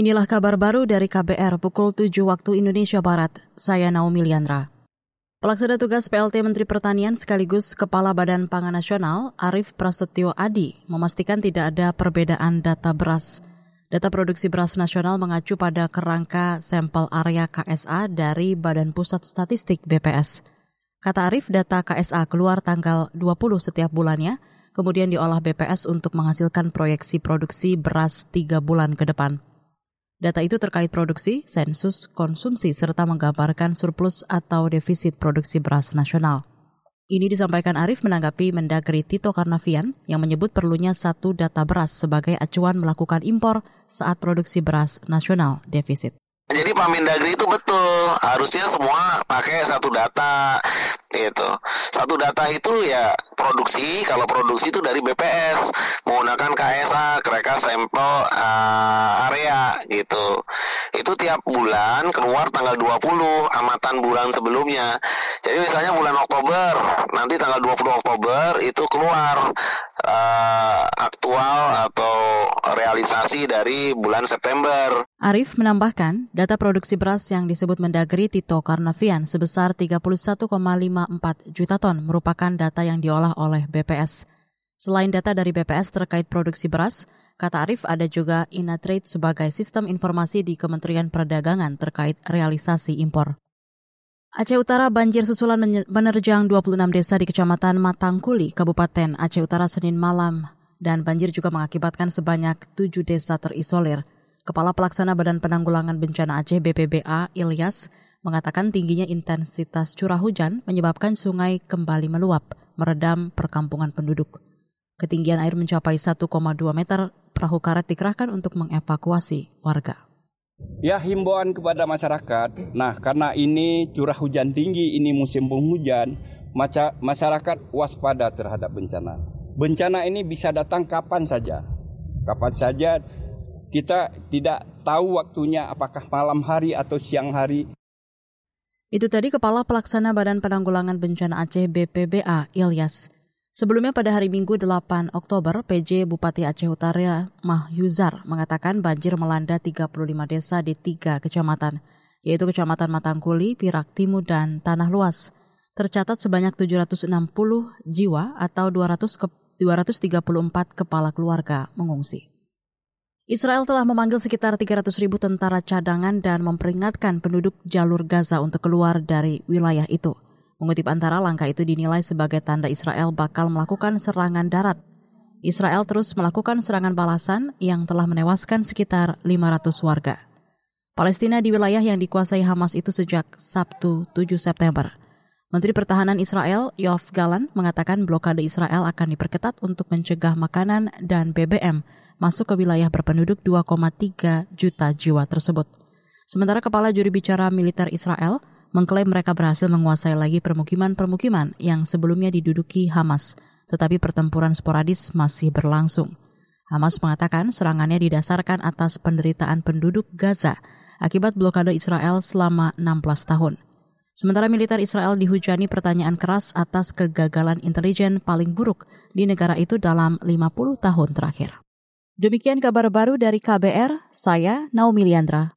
Inilah kabar baru dari KBR pukul 7 waktu Indonesia Barat. Saya Naomi Liandra. Pelaksana tugas PLT Menteri Pertanian sekaligus Kepala Badan Pangan Nasional, Arief Prasetyo Adi, memastikan tidak ada perbedaan data beras. Data produksi beras nasional mengacu pada kerangka sampel area KSA dari Badan Pusat Statistik BPS. Kata Arief, data KSA keluar tanggal 20 setiap bulannya, kemudian diolah BPS untuk menghasilkan proyeksi produksi beras tiga bulan ke depan. Data itu terkait produksi, sensus, konsumsi, serta menggambarkan surplus atau defisit produksi beras nasional. Ini disampaikan Arief menanggapi Mendagri Tito Karnavian yang menyebut perlunya satu data beras sebagai acuan melakukan impor saat produksi beras nasional defisit. Jadi Pak Mendagri itu betul, harusnya semua pakai satu data gitu. Satu data itu ya produksi, kalau produksi itu dari BPS menggunakan KSA, kereka sampel uh, area gitu. Itu tiap bulan keluar tanggal 20 amatan bulan sebelumnya. Jadi misalnya bulan Oktober, nanti tanggal 20 Oktober itu keluar uh, realisasi dari bulan September. Arief menambahkan, data produksi beras yang disebut Mendagri Tito Karnavian sebesar 31,54 juta ton merupakan data yang diolah oleh BPS. Selain data dari BPS terkait produksi beras, kata Arief ada juga Inatrade sebagai sistem informasi di Kementerian Perdagangan terkait realisasi impor. Aceh Utara banjir susulan menerjang 26 desa di Kecamatan Matangkuli, Kabupaten Aceh Utara Senin malam, dan banjir juga mengakibatkan sebanyak tujuh desa terisolir. Kepala Pelaksana Badan Penanggulangan Bencana Aceh BPBA, Ilyas, mengatakan tingginya intensitas curah hujan menyebabkan sungai kembali meluap, meredam perkampungan penduduk. Ketinggian air mencapai 1,2 meter, perahu karet dikerahkan untuk mengevakuasi warga. Ya himbauan kepada masyarakat, nah karena ini curah hujan tinggi, ini musim penghujan, masyarakat waspada terhadap bencana. Bencana ini bisa datang kapan saja, kapan saja kita tidak tahu waktunya apakah malam hari atau siang hari. Itu tadi Kepala Pelaksana Badan Penanggulangan Bencana Aceh BPBA, Ilyas. Sebelumnya pada hari Minggu 8 Oktober, PJ Bupati Aceh Utara Mahyuzar mengatakan banjir melanda 35 desa di tiga kecamatan, yaitu Kecamatan Matangkuli, Pirak Timur, dan Tanah Luas. Tercatat sebanyak 760 jiwa atau 200 ke 234 kepala keluarga mengungsi. Israel telah memanggil sekitar 300 ribu tentara cadangan dan memperingatkan penduduk jalur Gaza untuk keluar dari wilayah itu. Mengutip antara, langkah itu dinilai sebagai tanda Israel bakal melakukan serangan darat. Israel terus melakukan serangan balasan yang telah menewaskan sekitar 500 warga. Palestina di wilayah yang dikuasai Hamas itu sejak Sabtu 7 September. Menteri Pertahanan Israel, Yoav Galan, mengatakan blokade Israel akan diperketat untuk mencegah makanan dan BBM masuk ke wilayah berpenduduk 2,3 juta jiwa tersebut. Sementara Kepala Juri Bicara Militer Israel mengklaim mereka berhasil menguasai lagi permukiman-permukiman yang sebelumnya diduduki Hamas, tetapi pertempuran sporadis masih berlangsung. Hamas mengatakan serangannya didasarkan atas penderitaan penduduk Gaza akibat blokade Israel selama 16 tahun. Sementara militer Israel dihujani pertanyaan keras atas kegagalan intelijen paling buruk di negara itu dalam 50 tahun terakhir. Demikian kabar baru dari KBR, saya Naomi Liandra.